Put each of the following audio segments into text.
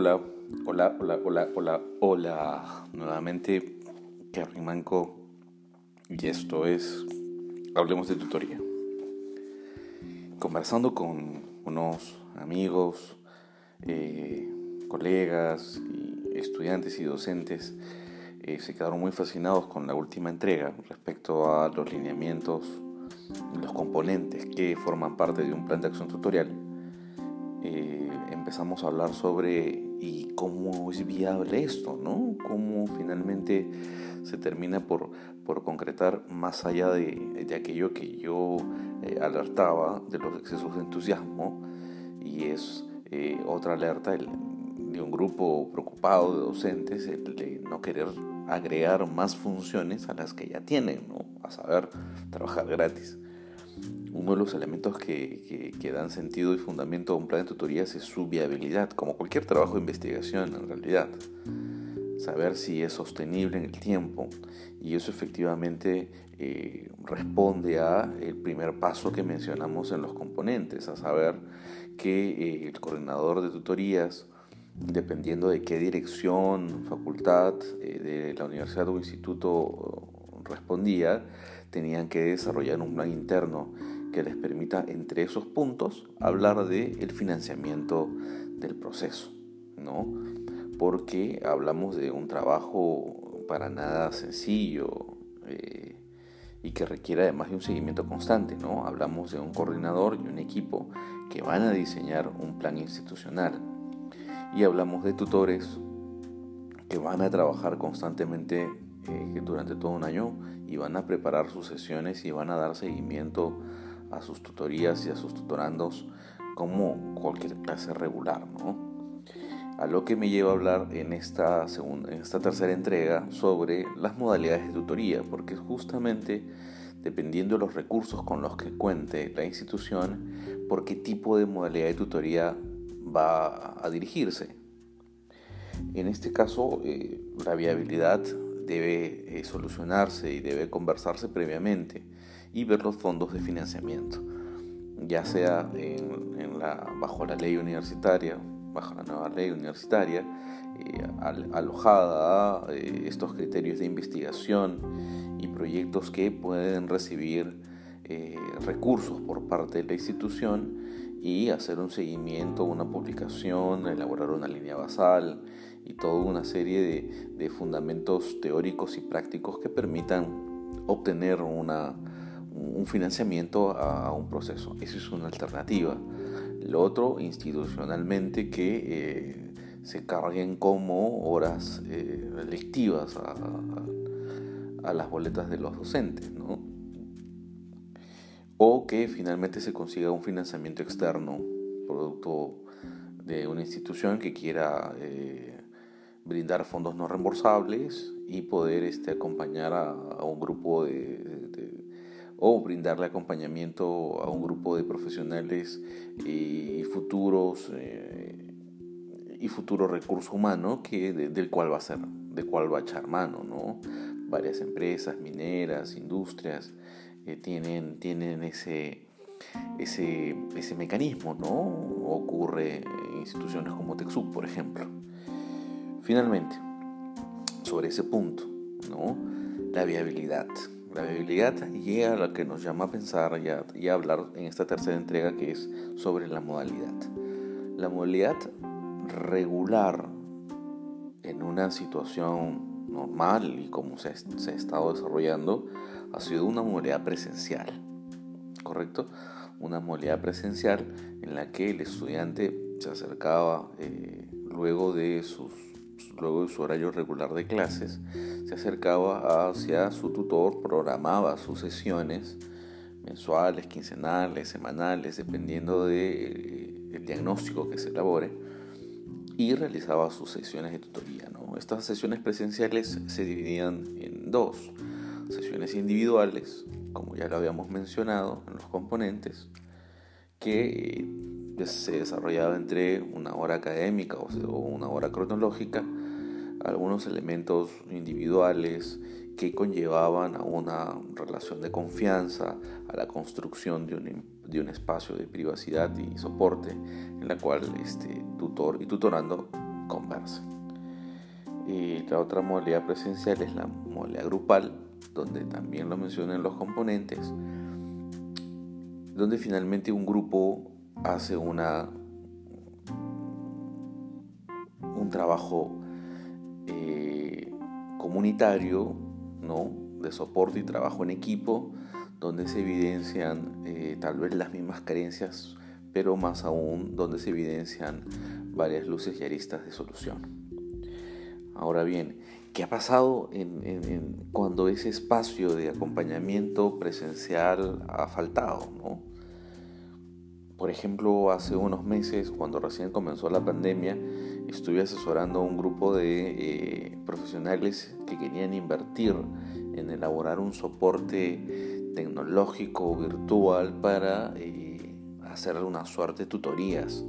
Hola, hola, hola, hola, hola, hola. Nuevamente, Kerry Manco. Y esto es Hablemos de Tutoría. Conversando con unos amigos, eh, colegas, y estudiantes y docentes, eh, se quedaron muy fascinados con la última entrega respecto a los lineamientos, los componentes que forman parte de un plan de acción tutorial. Eh, empezamos a hablar sobre y cómo es viable esto, ¿no? Cómo finalmente se termina por, por concretar más allá de, de aquello que yo eh, alertaba de los excesos de entusiasmo y es otra alerta de un grupo preocupado de docentes el de no querer agregar más funciones a las que ya tienen, ¿no? a saber, trabajar gratis. Uno de los elementos que, que, dan sentido y fundamento a un plan de tutorías es su viabilidad, como cualquier trabajo de investigación en realidad. Saber si es sostenible en el tiempo y eso efectivamente eh, responde a el primer paso que mencionamos en los componentes, a saber que eh, el coordinador de tutorías dependiendo de qué dirección, facultad eh, de la universidad o instituto respondía, tenían que desarrollar un plan interno que les permita entre esos puntos hablar del el financiamiento del proceso, ¿no? Porque hablamos de un trabajo para nada sencillo eh, y que requiere además de un seguimiento constante, ¿no? Hablamos de un coordinador y un equipo que van a diseñar un plan institucional y hablamos de tutores que van a trabajar constantemente eh, durante todo un año y van a preparar sus sesiones y van a dar seguimiento a sus tutorías y a sus tutorandos como cualquier clase regular, ¿no? A lo que me lleva a hablar en esta, segunda, en esta tercera entrega sobre las modalidades de tutoría, porque justamente dependiendo de los recursos con los que cuente la institución, por qué tipo de modalidad de tutoría va a dirigirse. En este caso, eh, la viabilidad debe eh, solucionarse y debe conversarse previamente y ver los fondos de financiamiento, ya sea en, la, bajo la ley universitaria, bajo la nueva ley universitaria, eh, alojada a estos criterios de investigación y proyectos que pueden recibir recursos por parte de la institución y hacer un seguimiento, una publicación, elaborar una línea basal y toda una serie de, fundamentos teóricos y prácticos que permitan obtener una, un financiamiento a, un proceso. Eso es una alternativa. Lo otro, institucionalmente, que eh, se carguen como horas eh, lectivas a, las boletas de los docentes. ¿no? o que finalmente se consiga un financiamiento externo, producto de una institución que quiera eh, brindar fondos no reembolsables y poder este, acompañar a, un grupo de, o brindarle acompañamiento a un grupo de profesionales y, futuros eh, y futuro recurso humano que del cual va a ser, del cual va a echar mano, ¿no? Varias empresas, mineras, industrias tienen, tienen ese, ese, ese mecanismo, ¿no? Ocurre en instituciones como TechSoup, por ejemplo. Finalmente, sobre ese punto, ¿no? La viabilidad. La viabilidad llega a lo que nos llama a pensar y a, hablar en esta tercera entrega que es sobre la modalidad. La modalidad regular en una situación normal y como se, ha estado desarrollando ha sido una modalidad presencial, ¿correcto? Una modalidad presencial en la que el estudiante se acercaba eh, luego, de sus, luego de su horario regular de clases, se acercaba hacia su tutor, programaba sus sesiones mensuales, quincenales, semanales, dependiendo del de, eh, diagnóstico que se elabore y realizaba sus sesiones de tutoría. ¿no? Estas sesiones presenciales se dividían en dos. Sesiones individuales, como ya lo habíamos mencionado en los componentes, que eh, se desarrollaba entre una hora académica o una hora cronológica, algunos elementos individuales que conllevaban a una relación de confianza, a la construcción de un, de un espacio de privacidad y soporte en la cual este tutor y tutorando conversen. Y la otra modalidad presencial es la modalidad grupal, donde también lo mencionan los componentes, donde finalmente un grupo hace una un trabajo eh, comunitario, ¿no? de soporte y trabajo en equipo, donde se evidencian eh, tal vez las mismas carencias, pero más aún donde se evidencian varias luces y aristas de solución. Ahora bien, ¿qué ha pasado en, cuando ese espacio de acompañamiento presencial ha faltado? Por ejemplo, hace unos meses, cuando recién comenzó la pandemia, estuve asesorando a un grupo de eh, profesionales que querían invertir en elaborar un soporte tecnológico virtual para eh, hacer una suerte de tutorías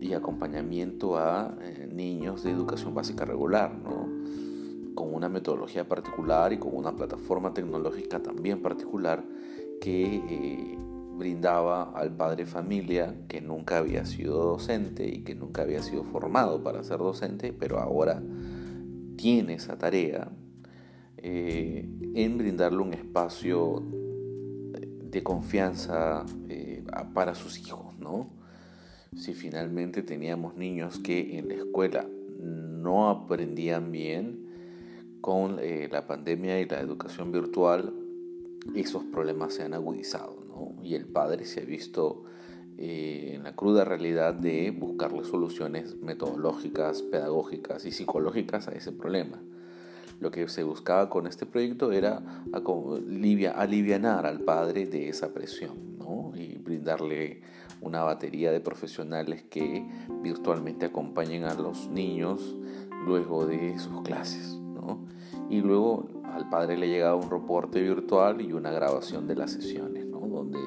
y acompañamiento a eh, niños de educación básica regular, con una metodología particular y con una plataforma tecnológica también particular que eh, brindaba al padre familia que nunca había sido docente y que nunca había sido formado para ser docente, pero ahora tiene esa tarea eh, en brindarle un espacio de confianza eh, para sus hijos, ¿no? Si finalmente teníamos niños que en la escuela no aprendían bien con eh, la pandemia y la educación virtual, esos problemas se han agudizado. Y el padre se ha visto en la cruda realidad de buscarle soluciones metodológicas, pedagógicas y psicológicas a ese problema. Lo que se buscaba con este proyecto era aliviar al padre de esa presión ¿no? y brindarle una batería de profesionales que virtualmente acompañen a los niños luego de sus clases. ¿no? Y luego al padre le llegaba un reporte virtual y una grabación de las sesiones. Donde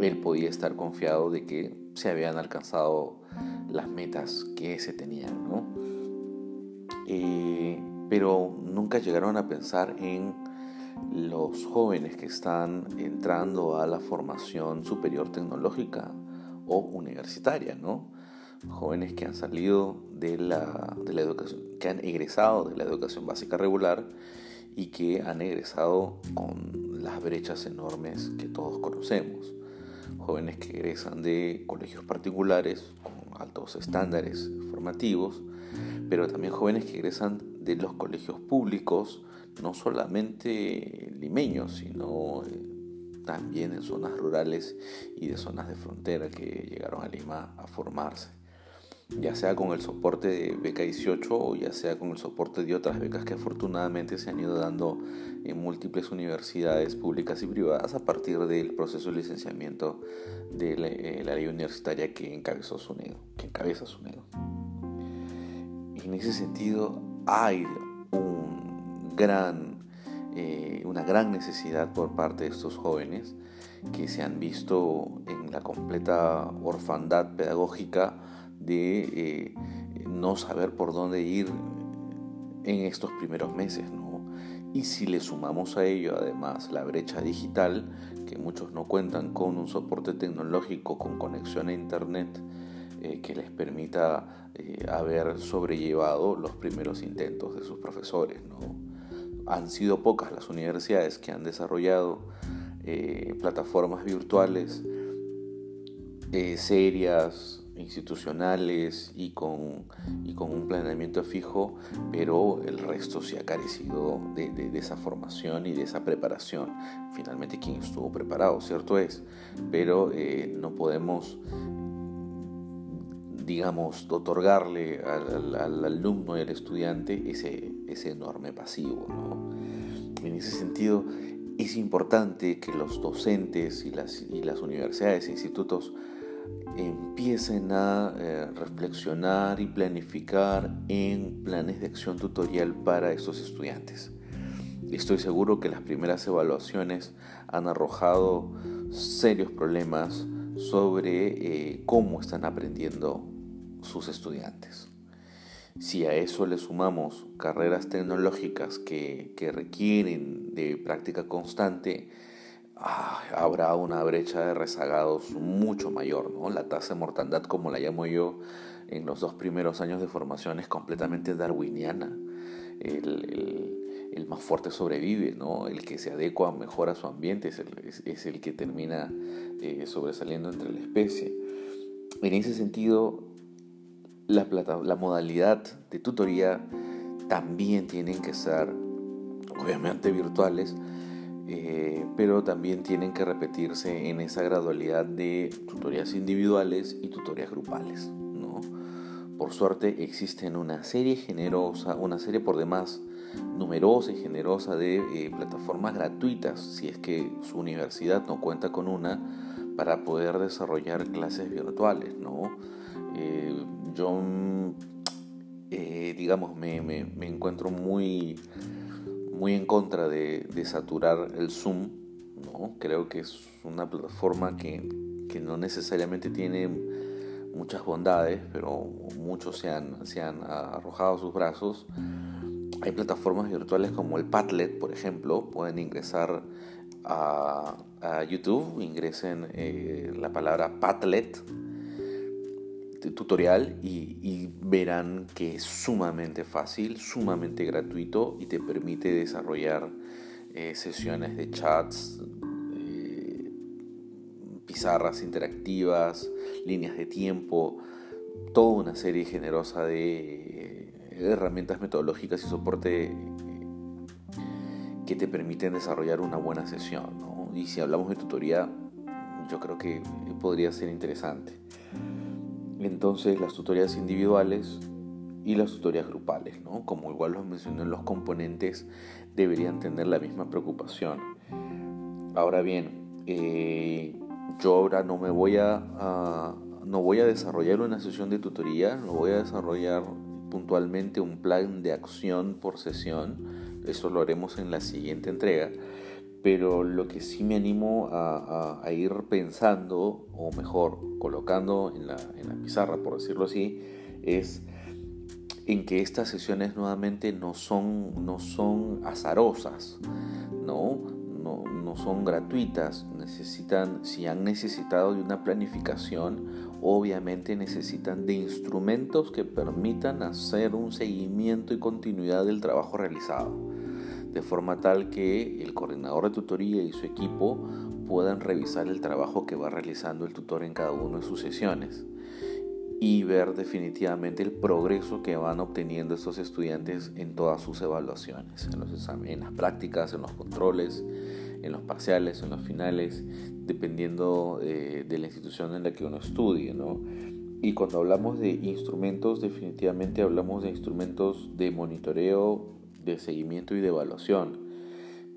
él podía estar confiado de que se habían alcanzado las metas que se tenían. ¿no? Eh, pero nunca llegaron a pensar en los jóvenes que están entrando a la formación superior tecnológica o universitaria, ¿no? Jóvenes que han salido de la, de la educación, que han egresado de la educación básica regular y que han egresado con las brechas enormes que todos conocemos. Jóvenes que egresan de colegios particulares con altos estándares formativos, pero también jóvenes que egresan de los colegios públicos, no solamente limeños, sino eh, también en zonas rurales y de zonas de frontera que llegaron a Lima a formarse, ya sea con el soporte de beca 18 o ya sea con el soporte de otras becas que afortunadamente se han ido dando en múltiples universidades públicas y privadas a partir del proceso de licenciamiento de la, eh, ley universitaria que encabezó SUNEDO, que encabeza. En ese sentido, hay un gran, eh, una gran necesidad por parte de estos jóvenes que se han visto en la completa orfandad pedagógica de eh, no saber por dónde ir en estos primeros meses. Y si le sumamos a ello además la brecha digital, que muchos no cuentan con un soporte tecnológico con conexión a Internet, eh, que les permita eh, haber sobrellevado los primeros intentos de sus profesores. ¿no? Han sido pocas las universidades que han desarrollado plataformas virtuales serias, institucionales y con, y con un planeamiento fijo, pero el resto se ha carecido de, de, esa formación y de esa preparación. Finalmente, quien estuvo preparado, cierto es, pero no podemos digamos, otorgarle al, alumno y al estudiante ese, ese enorme pasivo. En ese sentido, es importante que los docentes y las, y las universidades e institutos empiecen a eh, reflexionar y planificar en planes de acción tutorial para estos estudiantes. Estoy seguro que las primeras evaluaciones han arrojado serios problemas sobre eh, cómo están aprendiendo sus estudiantes. Si a eso le sumamos carreras tecnológicas que, requieren de práctica constante, ah, habrá una brecha de rezagados mucho mayor, ¿no? La tasa de mortandad, como la llamo yo, en los dos primeros años de formación es completamente darwiniana. El, más fuerte sobrevive, ¿no? El que se adecua mejor a su ambiente es el, que termina eh, sobresaliendo entre la especie. En ese sentido, la, la modalidad de tutoría también tienen que ser, obviamente, virtuales, eh, pero también tienen que repetirse en esa gradualidad de tutorías individuales y tutorías grupales. ¿no? Por suerte existen una serie generosa, una serie por demás numerosa y generosa de eh, plataformas gratuitas, si es que su universidad no cuenta con una, para poder desarrollar clases virtuales. ¿no? Eh, yo, digamos, me, me, me encuentro muy muy en contra de, saturar el Zoom. ¿no? Creo que es una plataforma que, no necesariamente tiene muchas bondades, pero muchos se han, se han arrojado a sus brazos. Hay plataformas virtuales como el Padlet, por ejemplo. Pueden ingresar a, YouTube, ingresen eh, la palabra Padlet tutorial y, verán que es sumamente fácil, sumamente gratuito y te permite desarrollar eh, sesiones de chats, eh, pizarras interactivas, líneas de tiempo, toda una serie generosa de eh, herramientas metodológicas y soporte que te permiten desarrollar una buena sesión. Y si hablamos de tutoría, yo creo que podría ser interesante. Entonces las tutorías individuales y las tutorías grupales, ¿no? como igual los mencioné en los componentes, deberían tener la misma preocupación. Ahora bien, eh, yo ahora no me voy a, no voy a desarrollar una sesión de tutoría, no voy a desarrollar puntualmente un plan de acción por sesión, eso lo haremos en la siguiente entrega pero lo que sí me animo a, ir pensando, o mejor, colocando en la, pizarra, por decirlo así, es en que estas sesiones nuevamente no son, no son azarosas, ¿no? No, no son gratuitas, necesitan, si han necesitado de una planificación, obviamente necesitan de instrumentos que permitan hacer un seguimiento y continuidad del trabajo realizado de forma tal que el coordinador de tutoría y su equipo puedan revisar el trabajo que va realizando el tutor en cada una de sus sesiones y ver definitivamente el progreso que van obteniendo estos estudiantes en todas sus evaluaciones, en, los en las prácticas, en los controles, en los parciales, en los finales, dependiendo eh, de la institución en la que uno estudie. Y cuando hablamos de instrumentos, definitivamente hablamos de instrumentos de monitoreo de seguimiento y de evaluación.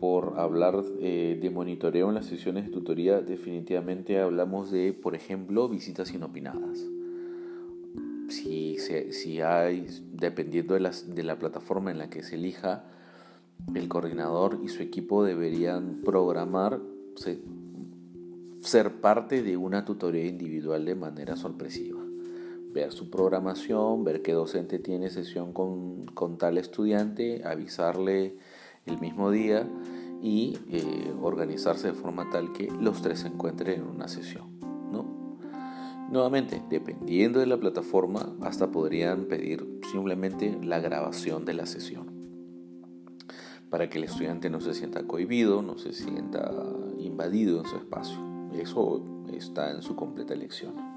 Por hablar eh, de monitoreo en las sesiones de tutoría, definitivamente hablamos de, por ejemplo, visitas inopinadas. Si, si hay, dependiendo de, las, de la plataforma en la que se elija, el coordinador y su equipo deberían programar ser parte de una tutoría individual de manera sorpresiva ver su programación, ver qué docente tiene sesión con, tal estudiante, avisarle el mismo día y eh, organizarse de forma tal que los tres se encuentren en una sesión. ¿no? Nuevamente, dependiendo de la plataforma, hasta podrían pedir simplemente la grabación de la sesión para que el estudiante no se sienta cohibido, no se sienta invadido en su espacio. Eso está en su completa elección.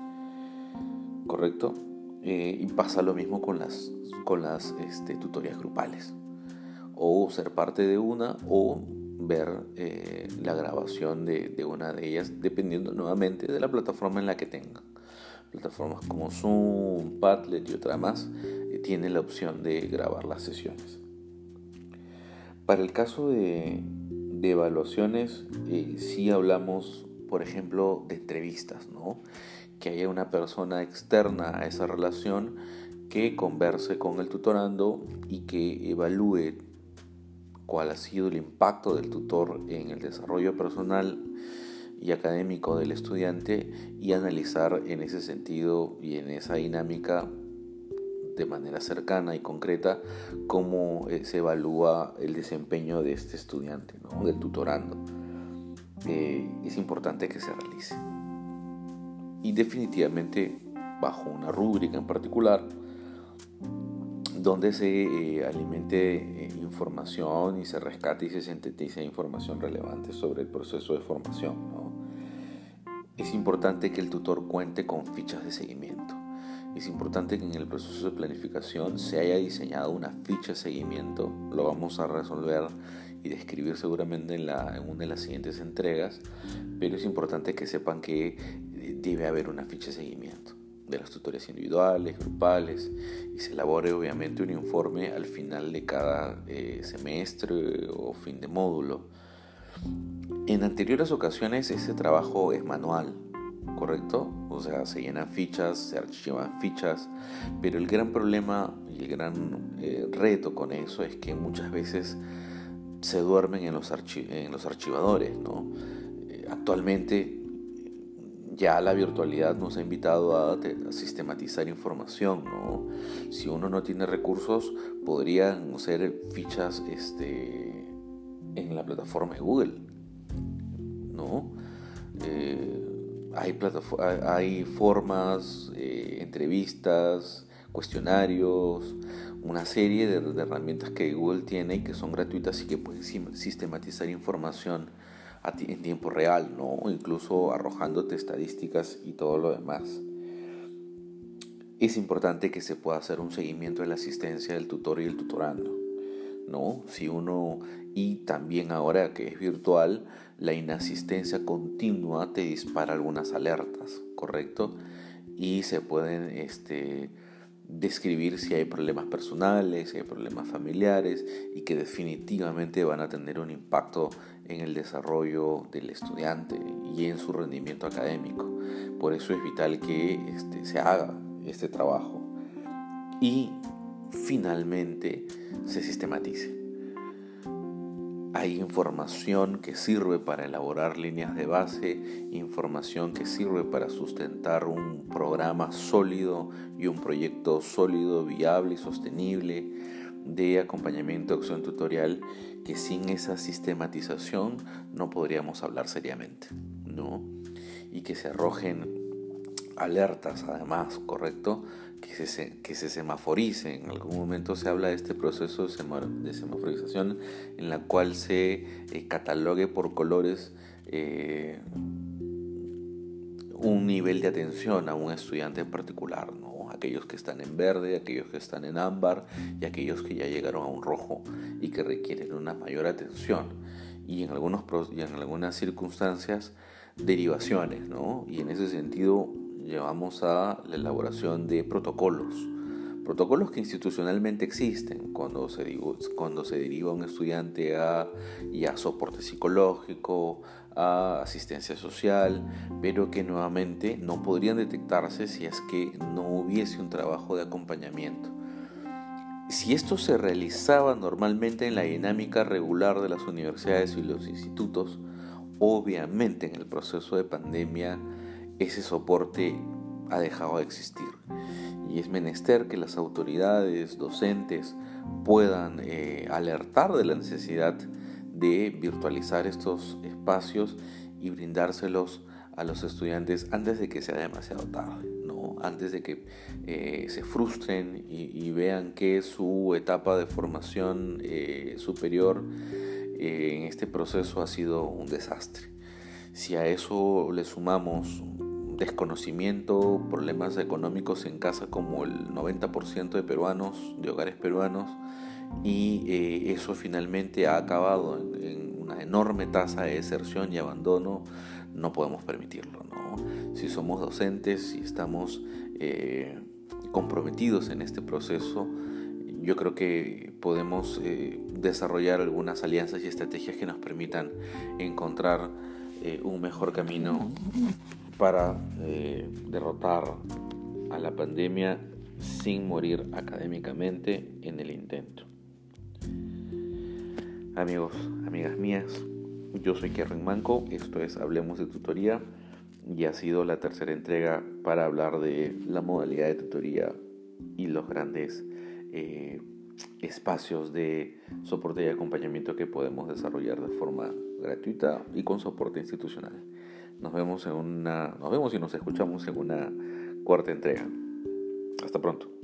¿Correcto? Eh, y pasa lo mismo con las, con las este, tutorías grupales. O ser parte de una o ver eh, la grabación de, una de ellas, dependiendo nuevamente de la plataforma en la que tengan. Plataformas como Zoom, Padlet y otra más eh, tienen la opción de grabar las sesiones. Para el caso de, de evaluaciones, sí hablamos, por ejemplo, de entrevistas, ¿no? que haya una persona externa a esa relación que converse con el tutorando y que evalúe cuál ha sido el impacto del tutor en el desarrollo personal y académico del estudiante y analizar en ese sentido y en esa dinámica de manera cercana y concreta cómo eh, se evalúa el desempeño de este estudiante, del tutorando. Eh, es importante que se realice. Y definitivamente bajo una rúbrica en particular, donde se eh, alimente eh, información y se rescate y se sintetice información relevante sobre el proceso de formación. Es importante que el tutor cuente con fichas de seguimiento. Es importante que en el proceso de planificación se haya diseñado una ficha de seguimiento. Lo vamos a resolver y describir seguramente en, la, en una de las siguientes entregas, pero es importante que sepan que eh, debe haber una ficha de seguimiento de las tutorías individuales, grupales, y se elabore obviamente un informe al final de cada eh, semestre o fin de módulo. En anteriores ocasiones ese trabajo es manual, ¿correcto? O sea, se llenan fichas, se archivan fichas, pero el gran problema y el gran eh, reto con eso es que muchas veces se duermen en los, en los archivadores, ¿no? Eh, actualmente ya la virtualidad nos ha invitado a, sistematizar información, ¿no? Si uno no tiene recursos, podrían ser fichas este, en la plataforma de Google, ¿no? Eh, hay, hay formas, eh, entrevistas, cuestionarios, una serie de, de herramientas que Google tiene y que son gratuitas y que pueden sistematizar información en tiempo real, ¿no? incluso arrojándote estadísticas y todo lo demás. Es importante que se pueda hacer un seguimiento de la asistencia del tutor y el tutorando. ¿no? Si uno, y también ahora que es virtual, la inasistencia continua te dispara algunas alertas, ¿correcto? Y se pueden este, describir si hay problemas personales, si hay problemas familiares y que definitivamente van a tener un impacto en el desarrollo del estudiante y en su rendimiento académico. Por eso es vital que este, se haga este trabajo y finalmente se sistematice. Hay información que sirve para elaborar líneas de base, información que sirve para sustentar un programa sólido y un proyecto sólido, viable y sostenible de acompañamiento, acción tutorial, que sin esa sistematización no podríamos hablar seriamente, ¿no? Y que se arrojen alertas además, ¿correcto? Que se, que se semaforice. En algún momento se habla de este proceso de semaforización en la cual se eh, catalogue por colores eh, un nivel de atención a un estudiante en particular, ¿no? aquellos que están en verde, aquellos que están en ámbar y aquellos que ya llegaron a un rojo y que requieren una mayor atención y en, algunos, y en algunas circunstancias derivaciones, ¿no? y en ese sentido llevamos a la elaboración de protocolos protocolos que institucionalmente existen cuando se, cuando se deriva un estudiante a, a soporte psicológico, a asistencia social, pero que nuevamente no podrían detectarse si es que no hubiese un trabajo de acompañamiento. Si esto se realizaba normalmente en la dinámica regular de las universidades y los institutos, obviamente en el proceso de pandemia ese soporte ha dejado de existir y es menester que las autoridades docentes puedan eh, alertar de la necesidad de virtualizar estos espacios y brindárselos a los estudiantes antes de que sea demasiado tarde, ¿no? antes de que eh, se frustren y, vean que su etapa de formación eh, superior en este proceso ha sido un desastre. Si a eso le sumamos desconocimiento, problemas económicos en casa como el 90% de peruanos, de hogares peruanos, y eh, eso finalmente ha acabado en, una enorme tasa de deserción y abandono, no podemos permitirlo. Si somos docentes, si estamos eh, comprometidos en este proceso, yo creo que podemos eh, desarrollar algunas alianzas y estrategias que nos permitan encontrar un mejor camino para eh, derrotar a la pandemia sin morir académicamente en el intento. Amigos, amigas mías, yo soy Kevin Manco, esto es Hablemos de Tutoría y ha sido la tercera entrega para hablar de la modalidad de tutoría y los grandes eh, espacios de soporte y acompañamiento que podemos desarrollar de forma gratuita y con soporte institucional. Nos vemos en una, nos vemos y nos escuchamos en una cuarta entrega. Hasta pronto.